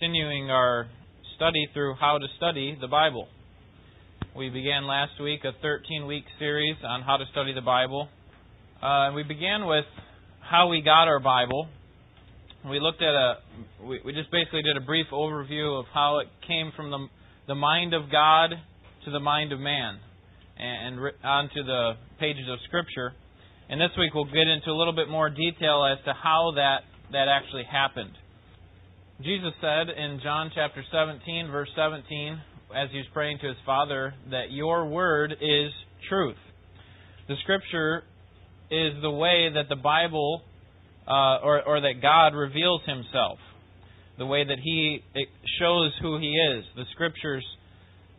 continuing our study through how to study the Bible. We began last week a 13 week series on how to study the Bible. Uh, we began with how we got our Bible. We looked at a, we, we just basically did a brief overview of how it came from the, the mind of God to the mind of man and, and onto the pages of Scripture. And this week we'll get into a little bit more detail as to how that, that actually happened. Jesus said in John chapter 17, verse 17, as he was praying to his Father, that your word is truth. The Scripture is the way that the Bible, uh, or, or that God reveals himself, the way that he shows who he is. The Scriptures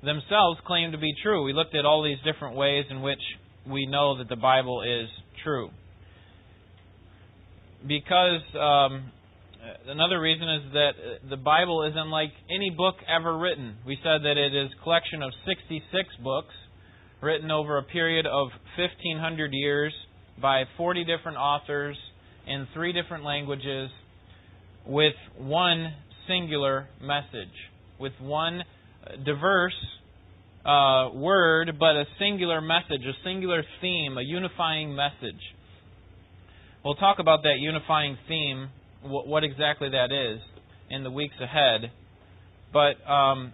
themselves claim to be true. We looked at all these different ways in which we know that the Bible is true. Because um, another reason is that uh, the Bible is unlike any book ever written. We said that it is a collection of 66 books written over a period of 1500 years by 40 different authors in three different languages with one singular message, with one uh, diverse uh, word, but a singular message, a singular theme, a unifying message. We'll talk about that unifying theme what, what exactly that is in the weeks ahead. But um,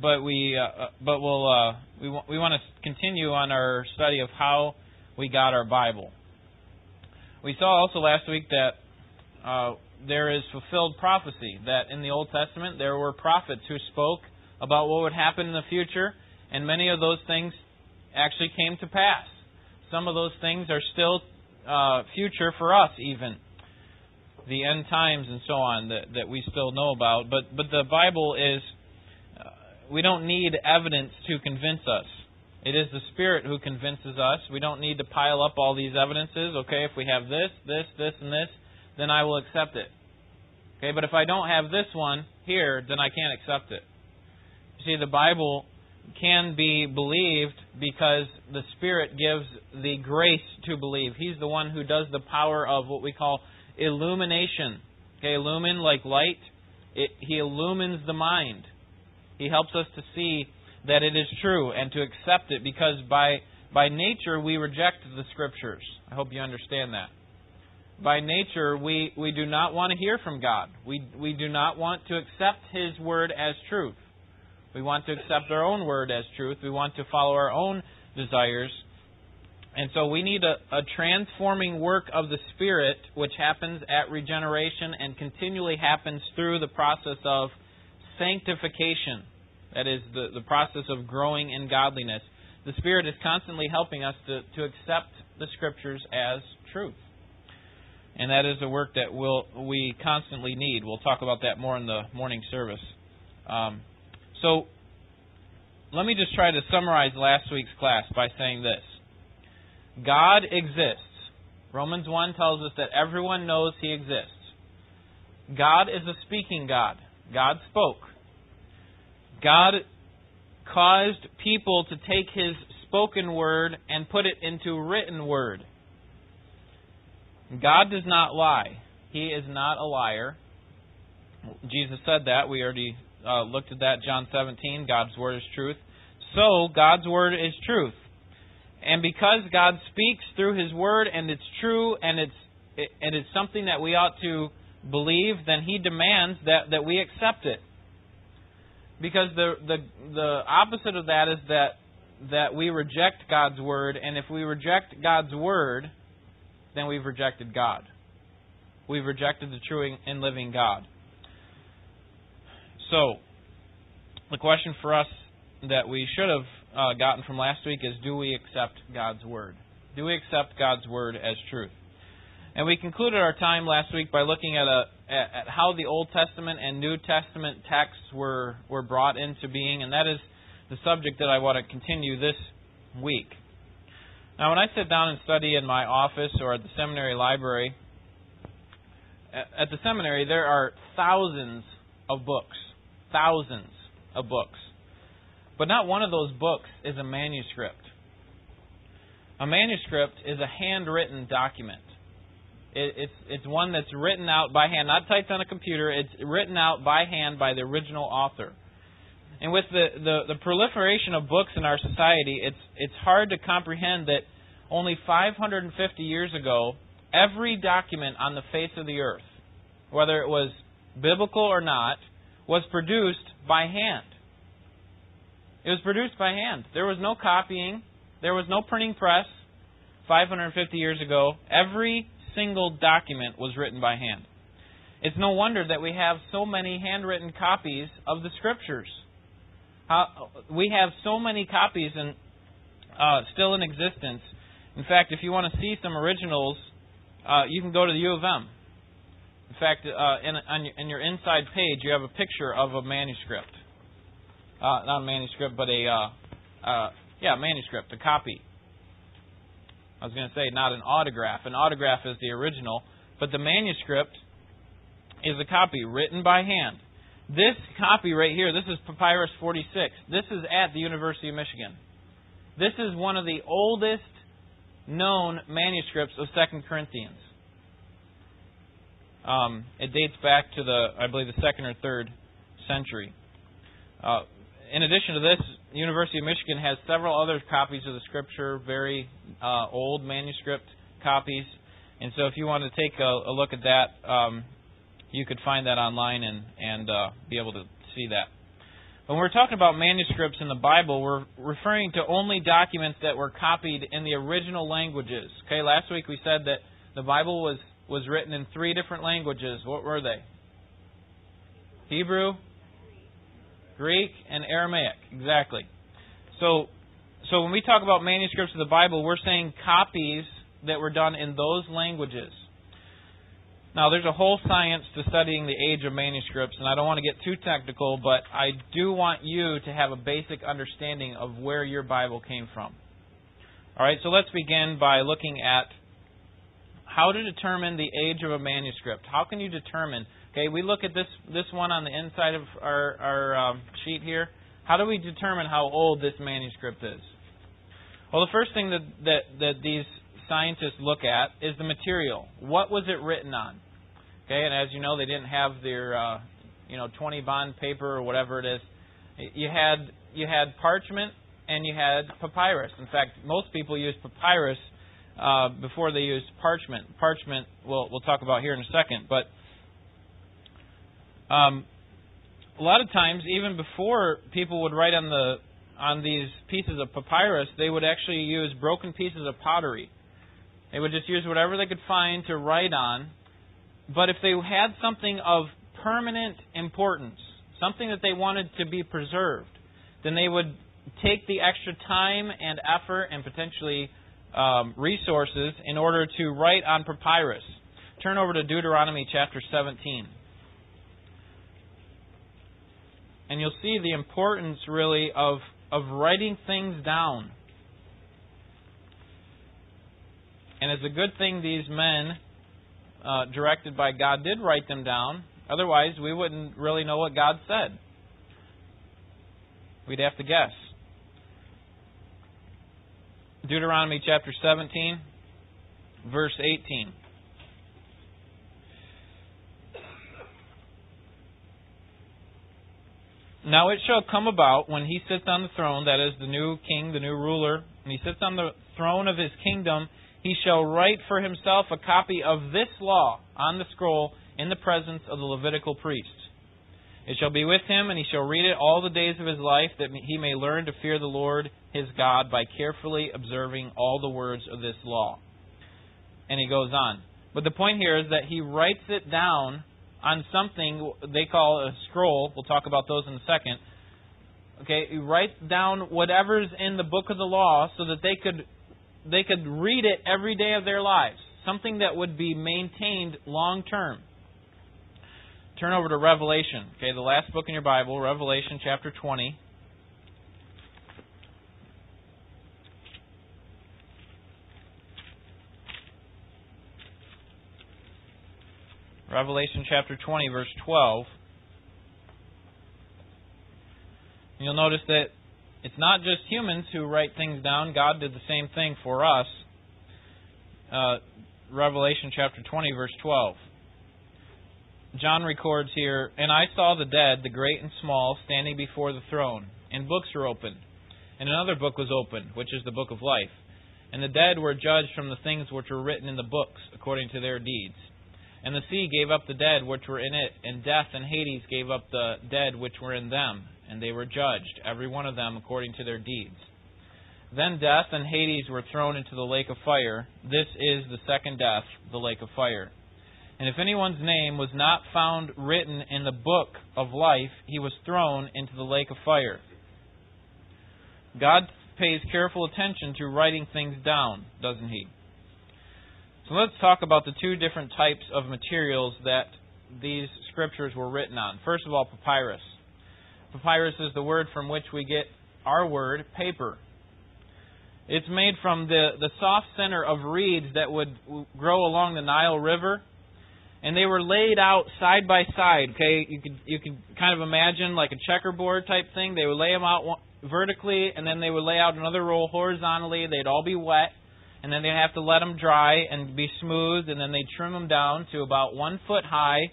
but we uh, uh but we'll uh, we we want to continue on our study of how we got our Bible. We saw also last week that uh, there is fulfilled prophecy that in the Old Testament there were prophets who spoke about what would happen in the future, and many of those things actually came to pass. Some of those things are still uh, future for us, even the end times and so on that, that we still know about. But but the Bible is uh, we don't need evidence to convince us. It is the Spirit who convinces us. We don't need to pile up all these evidences. Okay, if we have this, this, this, and this, then I will accept it. Okay, but if I don't have this one here, then I can't accept it. You see, the Bible can be believed because the Spirit gives the grace to believe. He's the one who does the power of what we call illumination. Okay, illumine like light. It, he illumines the mind. He helps us to see that it is true and to accept it because by by nature we reject the scriptures. I hope you understand that. By nature we, we do not want to hear from God. We we do not want to accept his word as truth. We want to accept our own word as truth. We want to follow our own desires and so we need a, a, transforming work of the Spirit, which happens at regeneration and continually happens through the process of sanctification. That is, the, the process of growing in godliness. The Spirit is constantly helping us to, to accept the Scriptures as truth. And that is a work that we'll, we constantly need. We'll talk about that more in the morning service. Um, so, let me just try to summarize last week's class by saying this God exists. Romans 1 tells us that everyone knows he exists. God is a speaking God. God spoke. God caused people to take his spoken word and put it into written word. God does not lie. He is not a liar. Jesus said that. We already uh, looked at that. John 17. God's word is truth. So, God's word is truth. And because God speaks through His Word and it's true and it's and it's something that we ought to believe, then He demands that, that we accept it. Because the the the opposite of that is that that we reject God's word, and if we reject God's word, then we've rejected God. We've rejected the true and living God. So, the question for us that we should have uh, gotten from last week is do we accept God's Word? Do we accept God's Word as truth? And we concluded our time last week by looking at, a, at, at how the Old Testament and New Testament texts were, were brought into being, and that is the subject that I want to continue this week. Now, when I sit down and study in my office or at the seminary library, at the seminary there are thousands of books, thousands of books. But not one of those books is a manuscript. A manuscript is a handwritten document. It, it's it's one that's written out by hand, not typed on a computer. It's written out by hand by the original author. And with the, the, the proliferation of books in our society, it's it's hard to comprehend that only 550 years ago, every document on the face of the earth, whether it was biblical or not, was produced by hand. It was produced by hand. There was no copying, there was no printing press. 550 years ago, every single document was written by hand. It's no wonder that we have so many handwritten copies of the scriptures. we have so many copies uh, still in existence. In fact, if you want to see some originals, uh, you can go to the U of M. In fact, uh, in, on your, in your inside page, you have a picture of a manuscript. Uh, not a manuscript, but a uh, uh, yeah, manuscript, a copy I was going to say not an autograph. An autograph is the original, but the manuscript is a copy written by hand. This copy right here, this is Papyrus 46. This is at the University of Michigan. This is one of the oldest known manuscripts of Second Corinthians. Um, it dates back to the, I believe, the second or third century. Uh, in addition to this, University of Michigan has several other copies of the Scripture, very uh, old manuscript copies. And so, if you want to take a, a look at that, um, you could find that online and and uh, be able to see that. When we're talking about manuscripts in the Bible, we're referring to only documents that were copied in the original languages. Okay, last week we said that the Bible was was written in three different languages. What were they? Hebrew, Greek and Aramaic, exactly. So, so when we talk about manuscripts of the Bible, we're saying copies that were done in those languages. Now, there's a whole science to studying the age of manuscripts, and I don't want to get too technical, but I do want you to have a basic understanding of where your Bible came from. All right, so let's begin by looking at how to determine the age of a manuscript. How can you determine Okay, we look at this this one on the inside of our our um, sheet here. How do we determine how old this manuscript is? Well, the first thing that that that these scientists look at is the material. What was it written on? Okay, and as you know, they didn't have their uh, you know 20 bond paper or whatever it is. You had you had parchment and you had papyrus. In fact, most people use papyrus uh, before they used parchment. Parchment, we'll we'll talk about here in a second, but um, a lot of times, even before people would write on the on these pieces of papyrus, they would actually use broken pieces of pottery. They would just use whatever they could find to write on. But if they had something of permanent importance, something that they wanted to be preserved, then they would take the extra time and effort and potentially um, resources in order to write on papyrus. Turn over to Deuteronomy chapter 17. And you'll see the importance really of of writing things down. And it's a good thing these men, uh, directed by God, did write them down. Otherwise, we wouldn't really know what God said. We'd have to guess. Deuteronomy chapter 17, verse 18. Now it shall come about when he sits on the throne, that is, the new king, the new ruler, and he sits on the throne of his kingdom, he shall write for himself a copy of this law on the scroll in the presence of the Levitical priests. It shall be with him, and he shall read it all the days of his life, that he may learn to fear the Lord his God by carefully observing all the words of this law. And he goes on. But the point here is that he writes it down on something they call a scroll. We'll talk about those in a second. Okay, you write down whatever's in the book of the law so that they could they could read it every day of their lives. Something that would be maintained long term. Turn over to Revelation. Okay, the last book in your Bible, Revelation chapter 20. Revelation chapter 20, verse 12. You'll notice that it's not just humans who write things down. God did the same thing for us. Uh, Revelation chapter 20, verse 12. John records here, And I saw the dead, the great and small, standing before the throne, and books were opened. And another book was opened, which is the book of life. And the dead were judged from the things which were written in the books, according to their deeds. And the sea gave up the dead which were in it, and death and Hades gave up the dead which were in them, and they were judged, every one of them according to their deeds. Then death and Hades were thrown into the lake of fire. This is the second death, the lake of fire. And if anyone's name was not found written in the book of life, he was thrown into the lake of fire. God pays careful attention to writing things down, doesn't he? So let's talk about the two different types of materials that these scriptures were written on. First of all, papyrus. Papyrus is the word from which we get our word, paper. It's made from the, the soft center of reeds that would grow along the Nile River. And they were laid out side by side. Okay, you could you could kind of imagine like a checkerboard type thing. They would lay them out vertically, and then they would lay out another roll horizontally. They'd all be wet, and then they'd have to let them dry and be smooth, and then they'd trim them down to about one foot high.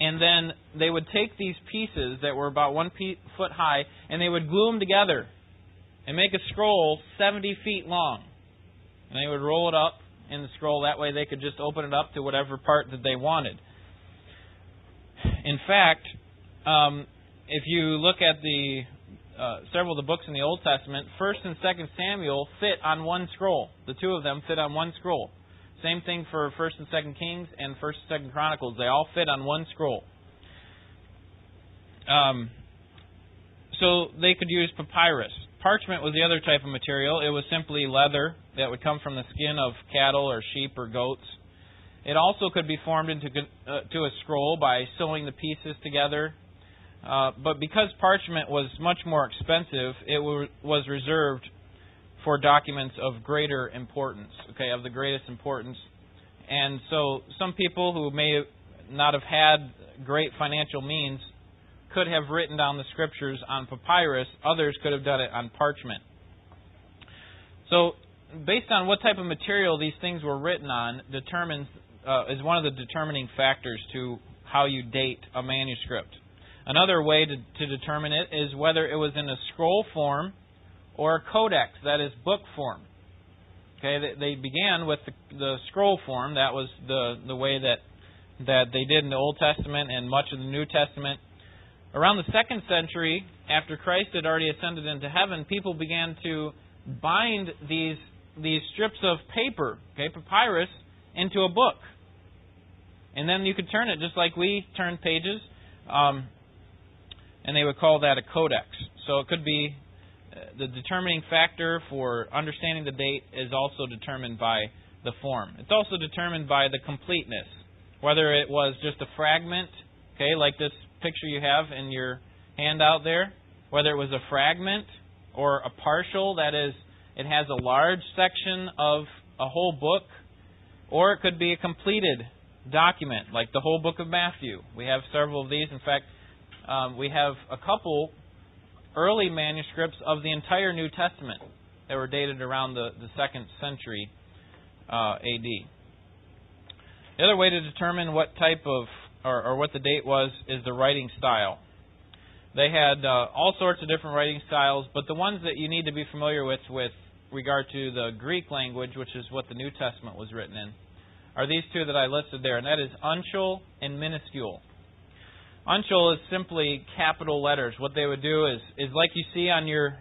And then they would take these pieces that were about one foot high, and they would glue them together and make a scroll 70 feet long. And they would roll it up in the scroll. That way they could just open it up to whatever part that they wanted. In fact, um, if you look at the uh, several of the books in the Old Testament, First and Second Samuel fit on one scroll. The two of them fit on one scroll. Same thing for First and Second Kings and First and Second Chronicles. They all fit on one scroll. Um, so they could use papyrus. Parchment was the other type of material. It was simply leather that would come from the skin of cattle or sheep or goats. It also could be formed into uh, to a scroll by sewing the pieces together. Uh, but because parchment was much more expensive, it w- was reserved for documents of greater importance, okay, of the greatest importance. And so some people who may not have had great financial means could have written down the scriptures on papyrus, others could have done it on parchment. So, based on what type of material these things were written on, determines uh, is one of the determining factors to how you date a manuscript. Another way to, to determine it is whether it was in a scroll form or a codex, that is, book form. Okay, they, they began with the, the scroll form. That was the the way that that they did in the Old Testament and much of the New Testament. Around the second century, after Christ had already ascended into heaven, people began to bind these these strips of paper, okay, papyrus, into a book. And then you could turn it just like we turn pages, um, and they would call that a codex. So it could be uh, the determining factor for understanding the date is also determined by the form. It's also determined by the completeness, whether it was just a fragment, okay, like this picture you have in your handout there, whether it was a fragment or a partial, that is, it has a large section of a whole book, or it could be a completed document, like the whole book of Matthew. We have several of these. In fact, um, we have a couple early manuscripts of the entire New Testament that were dated around the, the second century uh, AD. The other way to determine what type of or, or what the date was, is the writing style. They had uh, all sorts of different writing styles, but the ones that you need to be familiar with with regard to the Greek language, which is what the New Testament was written in, are these two that I listed there, and that is uncial and minuscule. Uncial is simply capital letters. What they would do is is like you see on your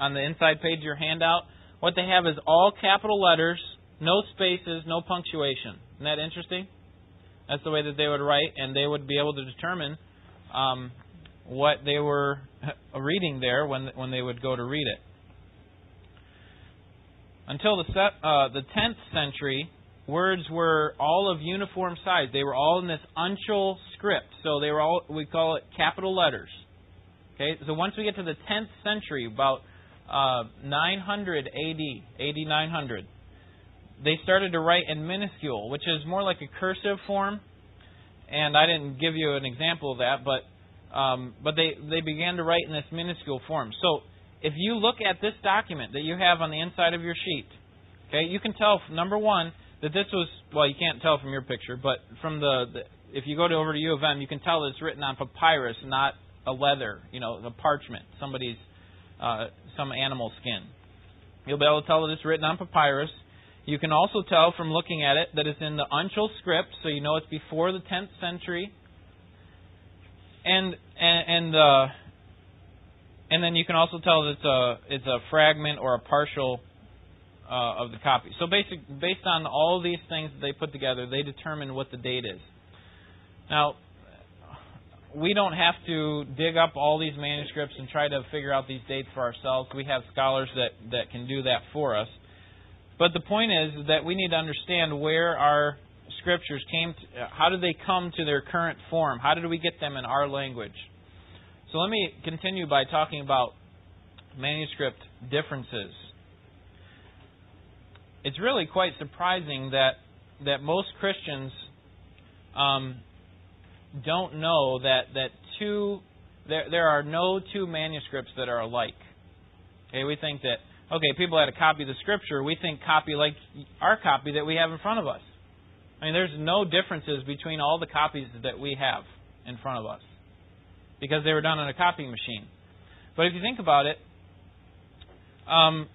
on the inside page of your handout. What they have is all capital letters, no spaces, no punctuation. Isn't that interesting? That's the way that they would write, and they would be able to determine um, what they were reading there when when they would go to read it. Until the uh, the 10th century, words were all of uniform size. They were all in this uncial script, so they were all we call it capital letters. Okay, so once we get to the 10th century, about uh, 900 AD, AD 900, they started to write in minuscule, which is more like a cursive form. And I didn't give you an example of that, but um, but they they began to write in this minuscule form. So if you look at this document that you have on the inside of your sheet, okay, you can tell number one that this was well, you can't tell from your picture, but from the, the if you go to over to U of M, you can tell that it's written on papyrus, not a leather, you know, a parchment, somebody's uh, some animal skin. You'll be able to tell that it's written on papyrus. You can also tell from looking at it that it's in the uncial script, so you know it's before the 10th century. And and and, uh, and then you can also tell that it's a it's a fragment or a partial uh, of the copy. So basic, based on all these things that they put together, they determine what the date is. Now, we don't have to dig up all these manuscripts and try to figure out these dates for ourselves. We have scholars that, that can do that for us. But the point is that we need to understand where our scriptures came to, how did they come to their current form? How did we get them in our language? So let me continue by talking about manuscript differences. It's really quite surprising that that most Christians um, don't know that that two there there are no two manuscripts that are alike. Okay, we think that okay, people had a copy of the scripture, we think copy like our copy that we have in front of us. I mean, there's no differences between all the copies that we have in front of us because they were done on a copying machine. But if you think about it, um,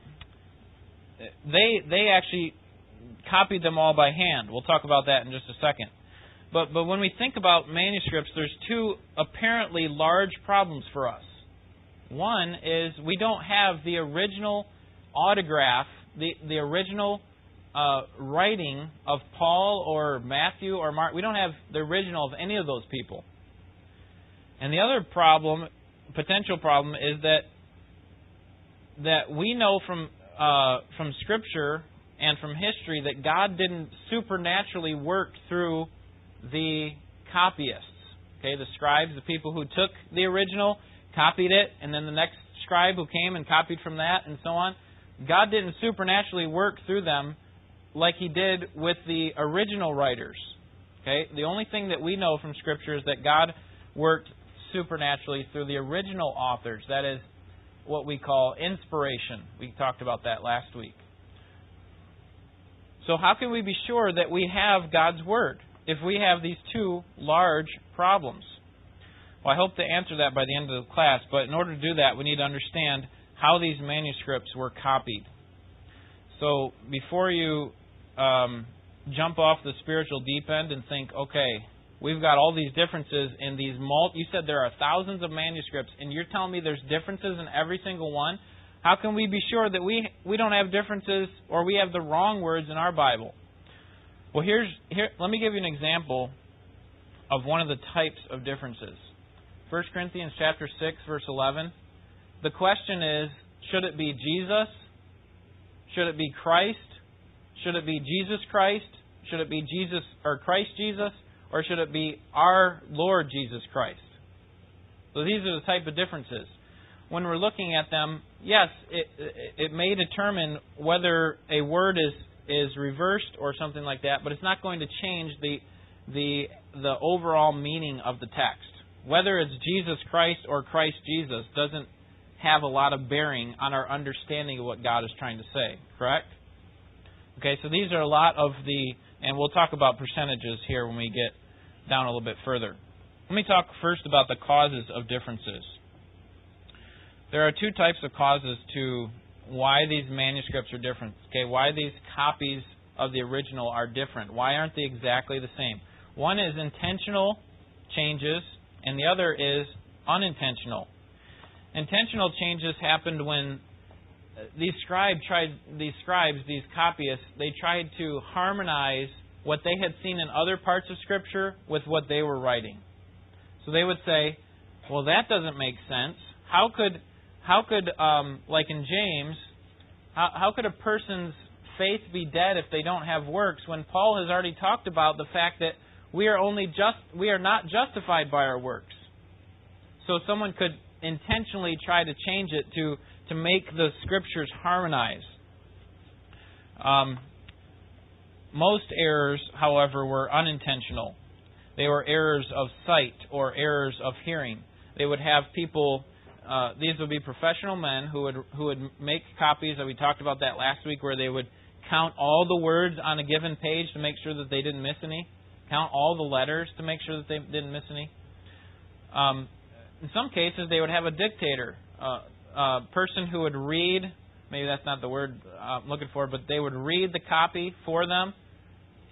they they actually copied them all by hand. We'll talk about that in just a second. But, but when we think about manuscripts, there's two apparently large problems for us. One is we don't have the original autograph, the, the original uh, writing of Paul or Matthew or Mark. We don't have the original of any of those people. And the other problem, potential problem, is that that we know from uh, from Scripture and from history that God didn't supernaturally work through the copyists. Okay, the scribes, the people who took the original, copied it, and then the next scribe who came and copied from that, and so on. God didn't supernaturally work through them like He did with the original writers. Okay, the only thing that we know from Scripture is that God worked supernaturally through the original authors. That is what we call inspiration. We talked about that last week. So, how can we be sure that we have God's Word? if we have these two large problems? Well, I hope to answer that by the end of the class, but in order to do that, we need to understand how these manuscripts were copied. So before you um, jump off the spiritual deep end and think, okay, we've got all these differences in these multi. You said there are thousands of manuscripts, and you're telling me there's differences in every single one. How can we be sure that we we don't have differences or we have the wrong words in our Bible? Well, here's here. Let me give you an example of one of the types of differences. 1 Corinthians chapter 6 verse 11. The question is, should it be Jesus? Should it be Christ? Should it be Jesus Christ? Should it be Jesus or Christ Jesus? Or should it be our Lord Jesus Christ? So these are the type of differences. When we're looking at them, yes, it, it may determine whether a word is is reversed or something like that, but it's not going to change the the the overall meaning of the text. Whether it's Jesus Christ or Christ Jesus doesn't have a lot of bearing on our understanding of what God is trying to say, correct? Okay, so these are a lot of the and we'll talk about percentages here when we get down a little bit further. Let me talk first about the causes of differences. There are two types of causes to why these manuscripts are different. Okay, why these copies of the original are different. Why aren't they exactly the same? One is intentional changes, and the other is unintentional. Intentional changes happened when these scribes tried these scribes, these copyists, they tried to harmonize what they had seen in other parts of Scripture with what they were writing. So they would say, "Well, that doesn't make sense. How could how could, um, like in James, how, how could a person's faith be dead if they don't have works? When Paul has already talked about the fact that we are only just we are not justified by our works. So someone could intentionally try to change it to to make the scriptures harmonize. Um, most errors, however, were unintentional. They were errors of sight or errors of hearing. They would have people uh, these would be professional men who would who would make copies. That we talked about that last week, where they would count all the words on a given page to make sure that they didn't miss any, count all the letters to make sure that they didn't miss any. Um, in some cases, they would have a dictator, uh, a person who would read. Maybe that's not the word I'm looking for, but they would read the copy for them,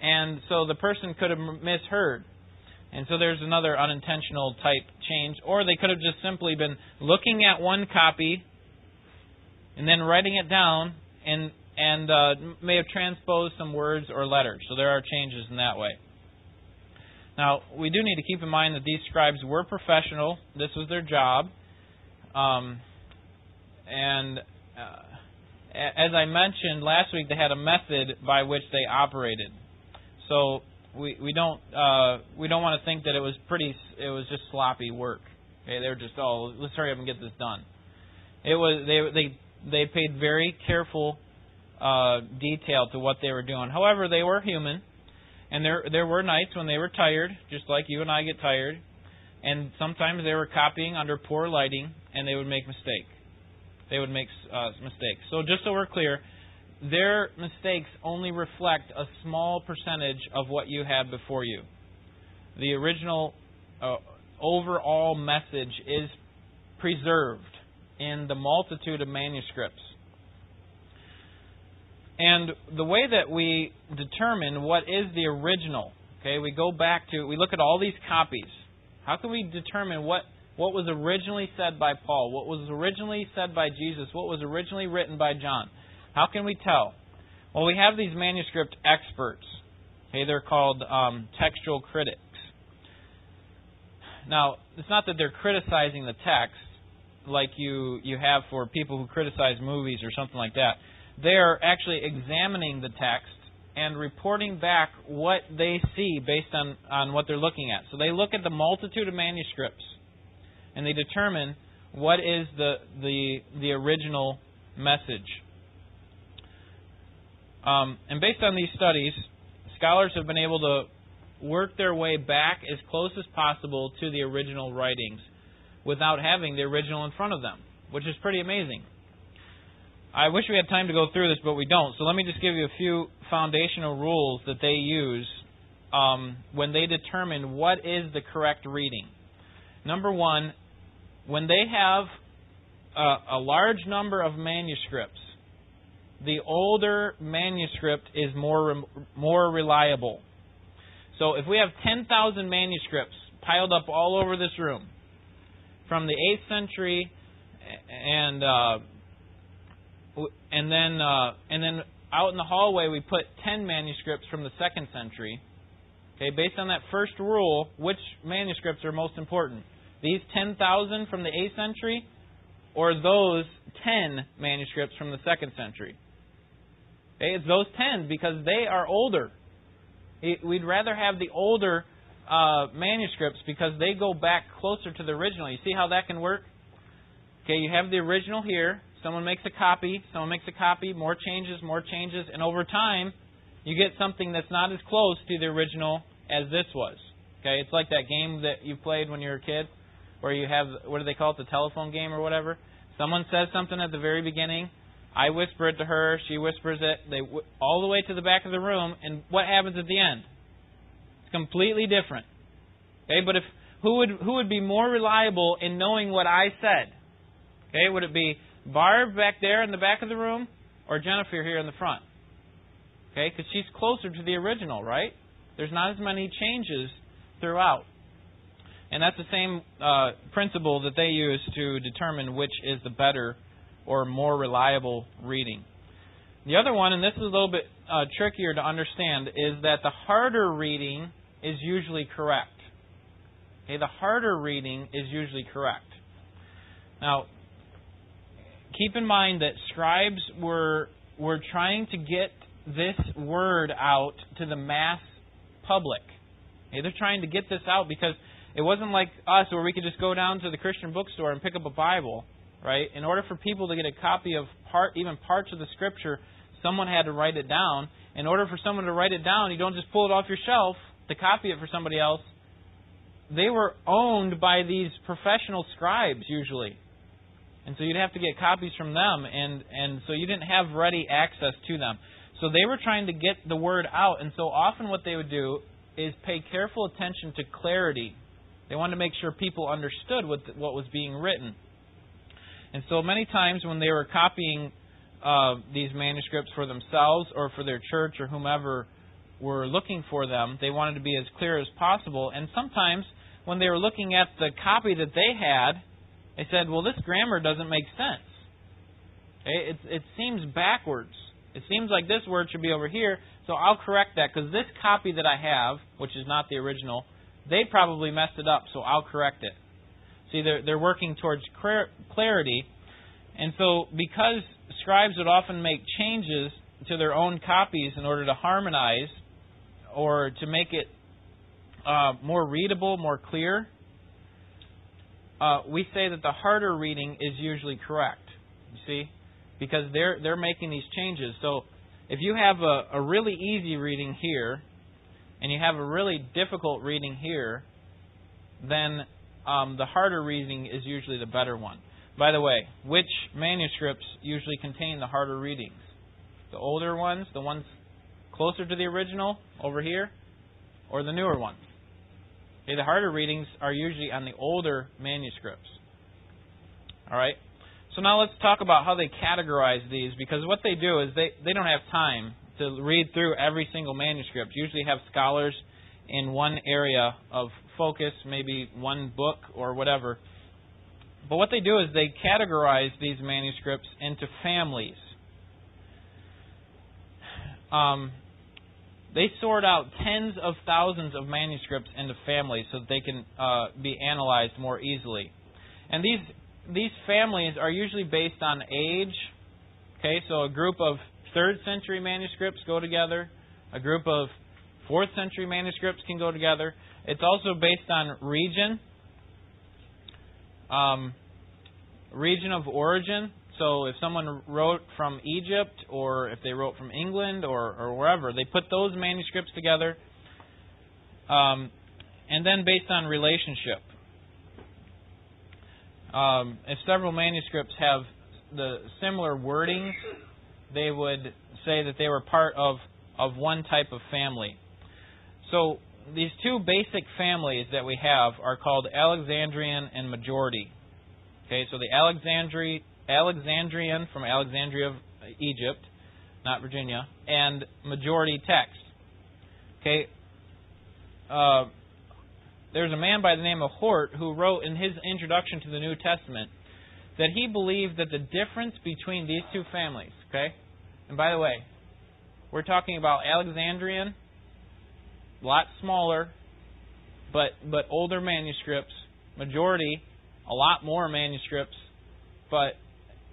and so the person could have misheard. And so there's another unintentional type change. Or they could have just simply been looking at one copy and then writing it down and and uh, may have transposed some words or letters. So there are changes in that way. Now, we do need to keep in mind that these scribes were professional. This was their job. Um, and uh, as I mentioned last week, they had a method by which they operated. So we we don't uh, we don't want to think that it was pretty. It was just sloppy work. Okay, they were just oh let's hurry up and get this done. It was they they they paid very careful uh, detail to what they were doing. However, they were human, and there there were nights when they were tired, just like you and I get tired, and sometimes they were copying under poor lighting, and they would make mistakes. They would make uh, mistakes. So just so we're clear, their mistakes only reflect a small percentage of what you had before you. The original uh, overall message is preserved in the multitude of manuscripts. And the way that we determine what is the original, okay, we go back to, we look at all these copies. How can we determine what, what was originally said by Paul, what was originally said by Jesus, what was originally written by John? How can we tell? Well, we have these manuscript experts. Okay, they're called um, textual critics. Now, it's not that they're criticizing the text like you you have for people who criticize movies or something like that. They are actually examining the text and reporting back what they see based on, on what they're looking at. So they look at the multitude of manuscripts and they determine what is the the the original message. Um, and based on these studies, scholars have been able to work their way back as close as possible to the original writings without having the original in front of them, which is pretty amazing. I wish we had time to go through this, but we don't. So let me just give you a few foundational rules that they use um, when they determine what is the correct reading. Number one, when they have a, a large number of manuscripts, the older manuscript is more more reliable. So if we have 10,000 manuscripts piled up all over this room from the 8th century and uh, and then uh, and then out in the hallway we put 10 manuscripts from the 2nd century. Okay, based on that first rule, which manuscripts are most important? These 10,000 from the 8th century or those 10 manuscripts from the 2nd century? Okay, it's those 10 because they are older. We'd rather have the older uh, manuscripts because they go back closer to the original. You see how that can work? Okay, you have the original here. Someone makes a copy. Someone makes a copy. More changes, more changes, and over time, you get something that's not as close to the original as this was. Okay, it's like that game that you played when you were a kid, where you have what do they call it, the telephone game or whatever. Someone says something at the very beginning, I whisper it to her. She whispers it. They all the way to the back of the room, and what happens at the end? It's completely different. Okay, but if who would who would be more reliable in knowing what I said? Okay, would it be Barb back there in the back of the room, or Jennifer here in the front? Okay, because she's closer to the original, right? There's not as many changes throughout. And that's the same uh, principle that they use to determine which is the better or more reliable reading. The other one, and this is a little bit uh, trickier to understand, is that the harder reading is usually correct. Okay, the harder reading is usually correct. Now, keep in mind that scribes were were trying to get this word out to the mass public. Okay, they're trying to get this out because it wasn't like us where we could just go down to the Christian bookstore and pick up a Bible right? In order for people to get a copy of part, even parts of the scripture, someone had to write it down. In order for someone to write it down, you don't just pull it off your shelf to copy it for somebody else. They were owned by these professional scribes usually. And so you'd have to get copies from them and and so you didn't have ready access to them. So they were trying to get the word out, and so often what they would do is pay careful attention to clarity. They wanted to make sure people understood what, what was being written. And so many times when they were copying uh, these manuscripts for themselves or for their church or whomever were looking for them, they wanted to be as clear as possible. And sometimes when they were looking at the copy that they had, they said, well, this grammar doesn't make sense. It, it seems backwards. It seems like this word should be over here, so I'll correct that because this copy that I have, which is not the original, they probably messed it up, so I'll correct it. See, they're, they're working towards clarity. And so, because scribes would often make changes to their own copies in order to harmonize or to make it uh, more readable, more clear, uh, we say that the harder reading is usually correct. You see? Because they're, they're making these changes. So, if you have a, a really easy reading here, and you have a really difficult reading here, then um, the harder reading is usually the better one. By the way, which manuscripts usually contain the harder readings? The older ones, the ones closer to the original over here, or the newer ones? Okay, the harder readings are usually on the older manuscripts. All right. So now let's talk about how they categorize these because what they do is they, they don't have time to read through every single manuscript. Usually have scholars in one area of focus, maybe one book or whatever. But what they do is they categorize these manuscripts into families. Um, they sort out tens of thousands of manuscripts into families so that they can uh, be analyzed more easily. And these these families are usually based on age. Okay, so a group of third century manuscripts go together. A group of fourth century manuscripts can go together. It's also based on region, um, region of origin. So if someone wrote from Egypt or if they wrote from England or, or wherever, they put those manuscripts together. Um, and then based on relationship. Um, if several manuscripts have the similar wordings, they would say that they were part of, of one type of family. So these two basic families that we have are called Alexandrian and Majority. Okay, so the Alexandri, Alexandrian from Alexandria of Egypt, not Virginia, and Majority text. Okay, uh, there's a man by the name of Hort who wrote in his introduction to the New Testament that he believed that the difference between these two families, okay, and by the way, we're talking about Alexandrian, a lot smaller, but but older manuscripts. Majority, a lot more manuscripts, but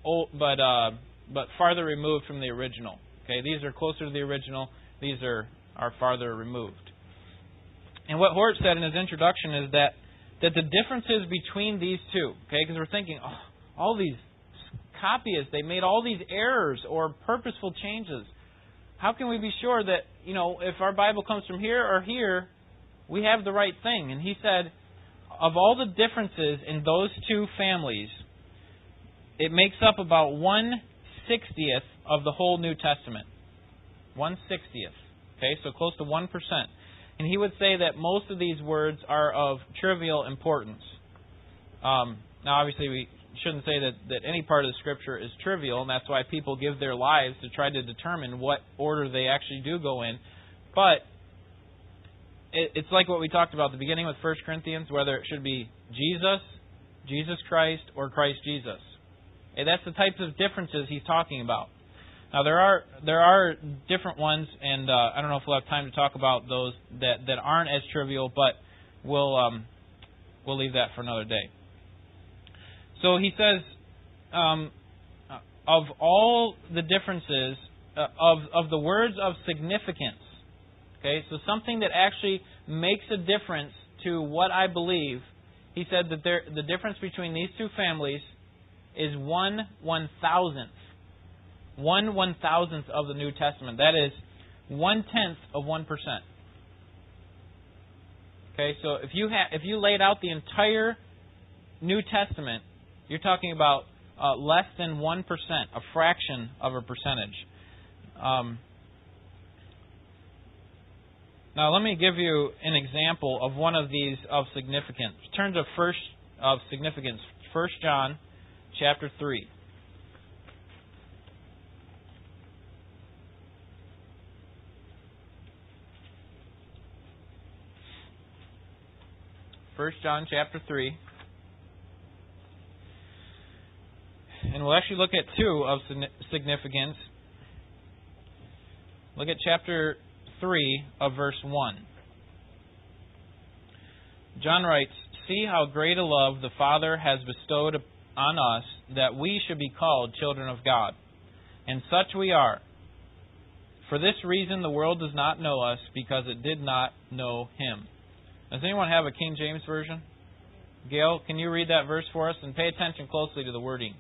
old, but uh, but farther removed from the original. Okay, these are closer to the original. These are are farther removed. And what Hort said in his introduction is that that the differences between these two, okay, because we're thinking, oh, all these copyists, they made all these errors or purposeful changes. How can we be sure that, you know, if our Bible comes from here or here, we have the right thing? And he said, of all the differences in those two families, it makes up about one sixtieth of the whole New Testament. One sixtieth. Okay, so close to one percent. And he would say that most of these words are of trivial importance. Um, now, obviously, we shouldn't say that, that any part of the Scripture is trivial, and that's why people give their lives to try to determine what order they actually do go in. But it, it's like what we talked about at the beginning with 1 Corinthians, whether it should be Jesus, Jesus Christ, or Christ Jesus. And that's the types of differences he's talking about. Now there are there are different ones, and uh, I don't know if we'll have time to talk about those that, that aren't as trivial, but we'll um, we'll leave that for another day. So he says, um, of all the differences uh, of of the words of significance. Okay, so something that actually makes a difference to what I believe. He said that there, the difference between these two families is one one thousandth one one thousandth of the New Testament. That is one tenth of one percent. Okay, so if you ha- if you laid out the entire New Testament, you're talking about uh, less than one percent, a fraction of a percentage. Um, Now, let me give you an example of one of these of significance. Turn to first of significance, 1 John chapter 3. First John chapter 3. And we'll actually look at two of significance. Look at chapter 3 of verse 1. John writes, See how great a love the Father has bestowed on us that we should be called children of God. And such we are. For this reason the world does not know us because it did not know him. Does anyone have a King James version? Gail, can you read that verse for us and pay attention closely to the wording?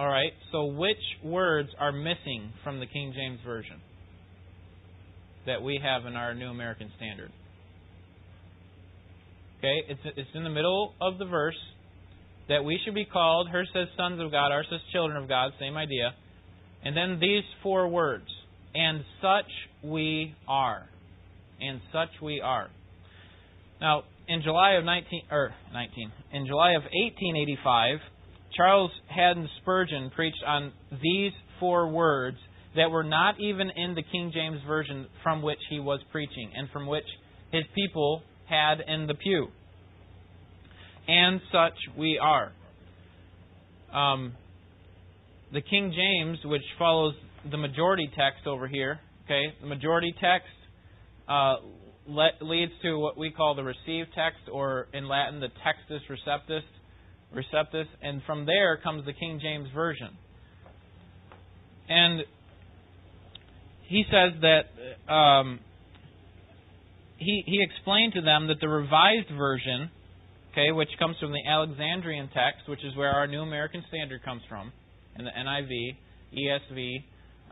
All right, so which words are missing from the King James Version that we have in our New American Standard? Okay, it's, it's in the middle of the verse that we should be called, her says sons of God, ours says children of God, same idea. And then these four words, and such we are. And such we are. Now, in July of 19, or 19, in July of 1885, Charles Haddon Spurgeon preached on these four words that were not even in the King James Version from which he was preaching and from which his people had in the pew. And such we are. Um, the King James, which follows the majority text over here, okay, the majority text uh, le- leads to what we call the received text, or in Latin, the textus receptus receptus, and from there comes the King James Version. And he says that um, he he explained to them that the Revised Version, okay, which comes from the Alexandrian text, which is where our New American Standard comes from, and the NIV, ESV,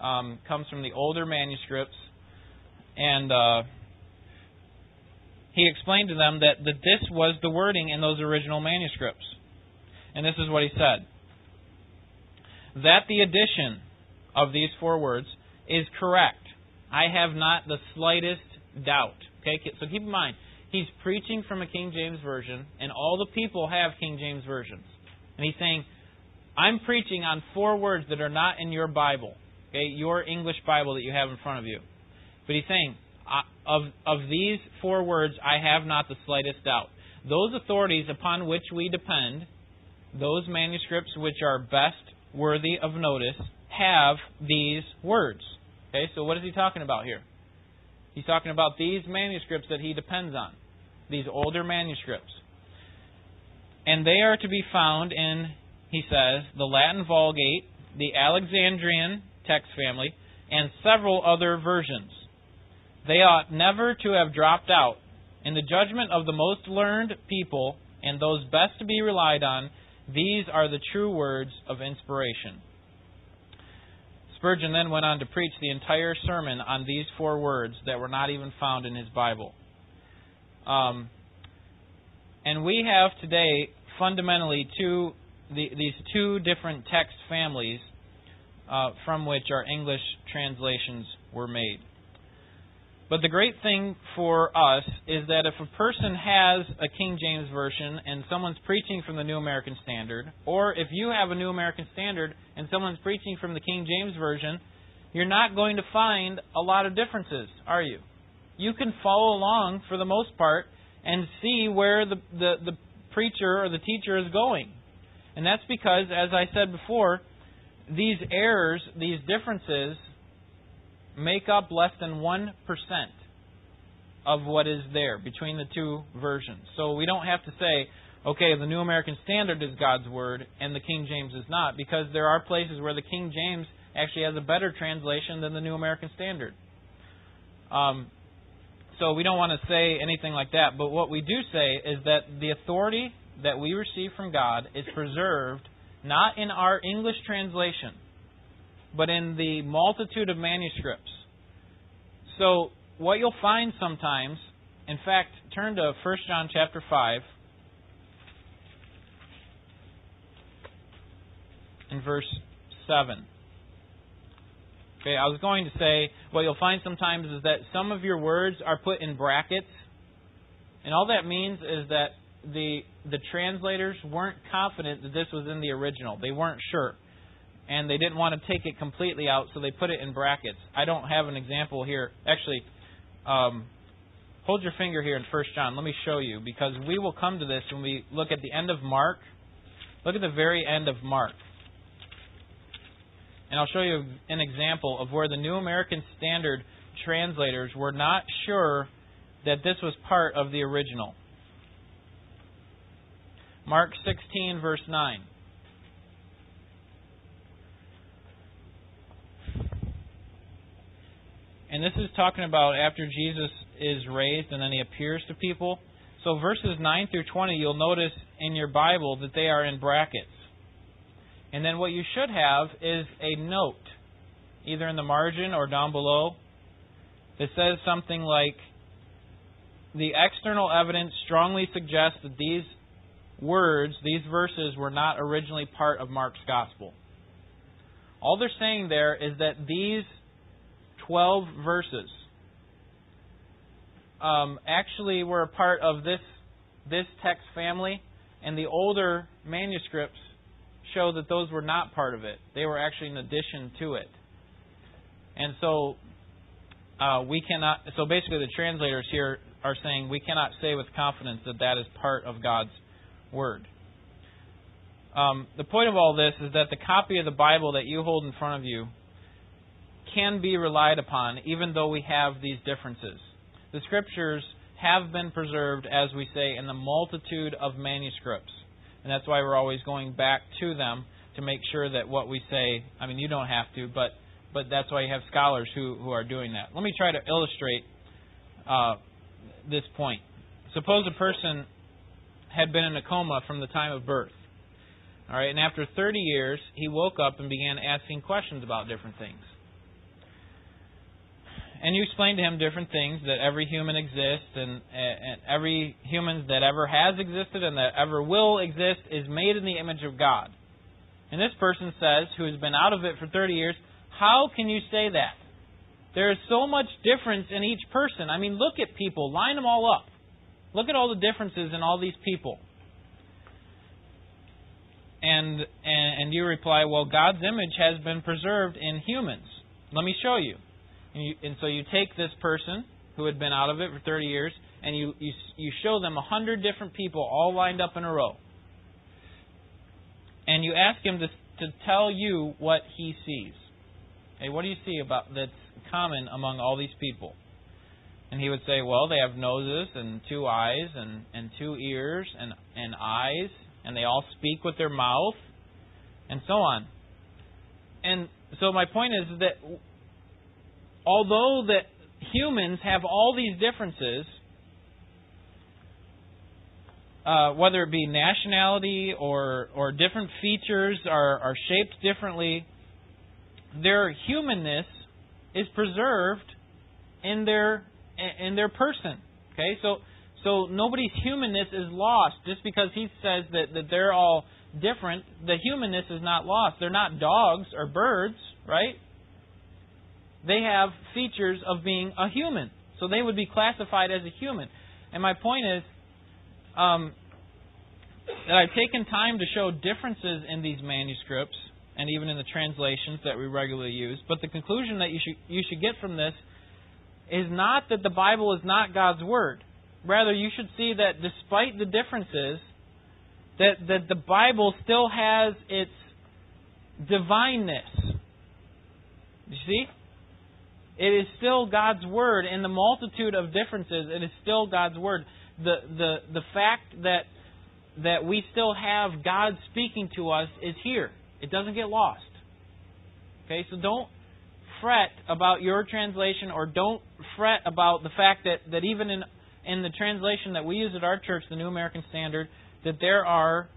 um, comes from the older manuscripts, and uh, he explained to them that, that this was the wording in those original manuscripts. And this is what he said that the addition of these four words is correct. I have not the slightest doubt. Okay, so keep in mind, he's preaching from a King James version, and all the people have King James versions. And he's saying, I'm preaching on four words that are not in your Bible, okay, your English Bible that you have in front of you. But he's saying, of, of these four words, I have not the slightest doubt. Those authorities upon which we depend those manuscripts which are best worthy of notice have these words. Okay, so what is he talking about here? He's talking about these manuscripts that he depends on, these older manuscripts. And they are to be found in, he says, the Latin Vulgate, the Alexandrian text family, and several other versions. They ought never to have dropped out. In the judgment of the most learned people and those best to be relied on, these are the true words of inspiration. Spurgeon then went on to preach the entire sermon on these four words that were not even found in his Bible. Um, and we have today fundamentally two the, these two different text families uh, from which our English translations were made. But the great thing for us is that if a person has a King James Version and someone's preaching from the New American Standard, or if you have a New American Standard and someone's preaching from the King James Version, you're not going to find a lot of differences, are you? You can follow along for the most part and see where the, the, the preacher or the teacher is going. And that's because, as I said before, these errors, these differences, make up less than 1% of what is there between the two versions. So we don't have to say, okay, the New American Standard is God's Word and the King James is not, because there are places where the King James actually has a better translation than the New American Standard. Um, so we don't want to say anything like that, but what we do say is that the authority that we receive from God is preserved not in our English translation but in the multitude of manuscripts. So what you'll find sometimes, in fact, turn to 1 John chapter 5 and verse 7. Okay, I was going to say what you'll find sometimes is that some of your words are put in brackets, and all that means is that the the translators weren't confident that this was in the original. They weren't sure. And they didn't want to take it completely out, so they put it in brackets. I don't have an example here. Actually, um, hold your finger here in 1 John. Let me show you, because we will come to this when we look at the end of Mark. Look at the very end of Mark. And I'll show you an example of where the New American Standard translators were not sure that this was part of the original. Mark 16, verse 9. And this is talking about after Jesus is raised and then he appears to people. So verses 9 through 20, you'll notice in your Bible that they are in brackets. And then what you should have is a note, either in the margin or down below, that says something like the external evidence strongly suggests that these words, these verses, were not originally part of Mark's gospel. All they're saying there is that these 12 verses um, actually were a part of this, this text family, and the older manuscripts show that those were not part of it. They were actually an addition to it. And so uh, we cannot. So basically, the translators here are saying we cannot say with confidence that that is part of God's word. Um, the point of all this is that the copy of the Bible that you hold in front of you can be relied upon, even though we have these differences. The Scriptures have been preserved, as we say, in the multitude of manuscripts. And that's why we're always going back to them to make sure that what we say, I mean, you don't have to, but, but that's why you have scholars who, who are doing that. Let me try to illustrate uh, this point. Suppose a person had been in a coma from the time of birth. All right, and after 30 years, he woke up and began asking questions about different things. And you explained to him different things that every human exists, and, and every human that ever has existed and that ever will exist is made in the image of God. And this person says, who has been out of it for 30 years, How can you say that? There is so much difference in each person. I mean, look at people, line them all up. Look at all the differences in all these people. And, and, and you reply, Well, God's image has been preserved in humans. Let me show you. And, you, and so you take this person who had been out of it for 30 years, and you, you, you show them a hundred different people all lined up in a row. And you ask him to, to tell you what he sees. Hey, what do you see about that's common among all these people? And he would say, well, they have noses and two eyes and, and two ears and, and eyes, and they all speak with their mouth, and so on. And so my point is that although that humans have all these differences, uh, whether it be nationality or or different features are, are shaped differently, their humanness is preserved in their in their person. Okay, so so nobody's humanness is lost just because he says that, that they're all different. The humanness is not lost. They're not dogs or birds, right? They have features of being a human. So they would be classified as a human. And my point is um, that I've taken time to show differences in these manuscripts and even in the translations that we regularly use. But the conclusion that you should, you should get from this is not that the Bible is not God's Word. Rather, you should see that despite the differences, that, that the Bible still has its divineness. You see? It is still God's word in the multitude of differences. It is still God's word. The the the fact that that we still have God speaking to us is here. It doesn't get lost. Okay, so don't fret about your translation or don't fret about the fact that, that even in in the translation that we use at our church, the New American Standard, that there are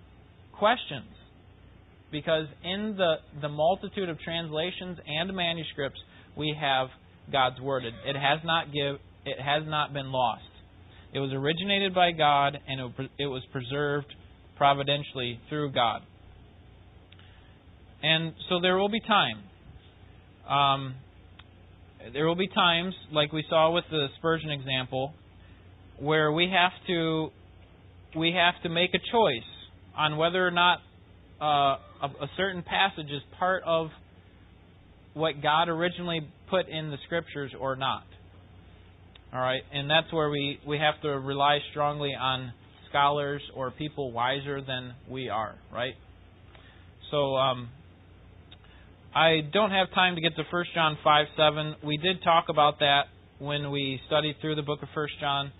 questions. Because in the, the multitude of translations and manuscripts, we have God's word. It, it has not give it has not been lost. It was originated by God and it, was preserved providentially through God. And so there will be time. Um, there will be times, like we saw with the Spurgeon example, where we have to we have to make a choice on whether or not uh, a, a certain passage is part of what God originally put in the scriptures or not. All right, and that's where we, we have to rely strongly on scholars or people wiser than we are, right? So um, I don't have time to get to 1 John 5 7. We did talk about that when we studied through the book of 1 John.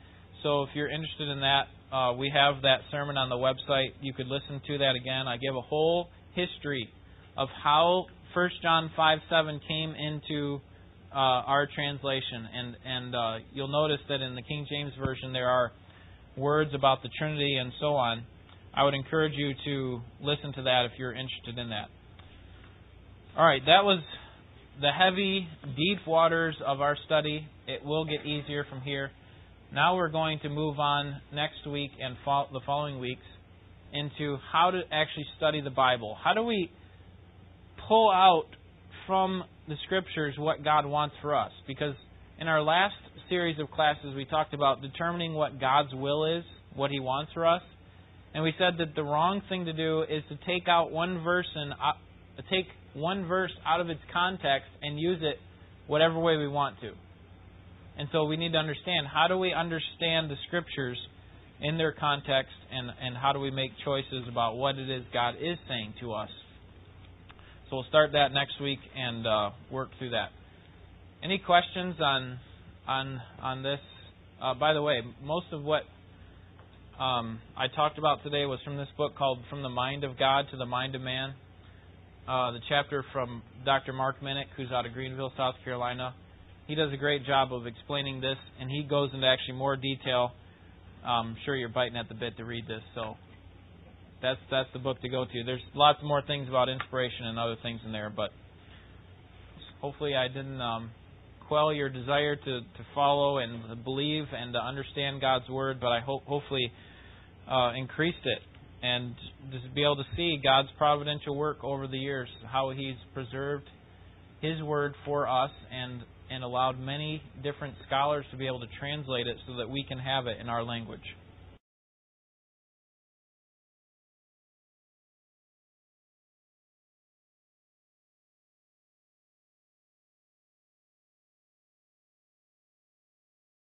So if you're interested in that, uh, we have that sermon on the website. You could listen to that again. I give a whole history of how 1 John 5 7 came into uh, our translation, and and uh, you'll notice that in the King James version there are words about the Trinity and so on. I would encourage you to listen to that if you're interested in that. All right, that was the heavy, deep waters of our study. It will get easier from here. Now we're going to move on next week and fo- the following weeks into how to actually study the Bible. How do we pull out from the scriptures what God wants for us. Because in our last series of classes, we talked about determining what God's will is, what He wants for us. And we said that the wrong thing to do is to take out one verse and uh, take one verse out of its context and use it whatever way we want to. And so we need to understand how do we understand the scriptures in their context and, and how do we make choices about what it is God is saying to us so we'll start that next week and uh, work through that. Any questions on on on this? Uh, by the way, most of what um, I talked about today was from this book called "From the Mind of God to the Mind of Man." Uh, the chapter from Dr. Mark Minnick, who's out of Greenville, South Carolina. He does a great job of explaining this, and he goes into actually more detail. I'm sure you're biting at the bit to read this, so that's that's the book to go to. There's lots more things about inspiration and other things in there, but hopefully I didn't um, quell your desire to, to follow and believe and to understand God's word, but I hope hopefully uh, increased it and just be able to see God's providential work over the years, how He's preserved His word for us and and allowed many different scholars to be able to translate it so that we can have it in our language.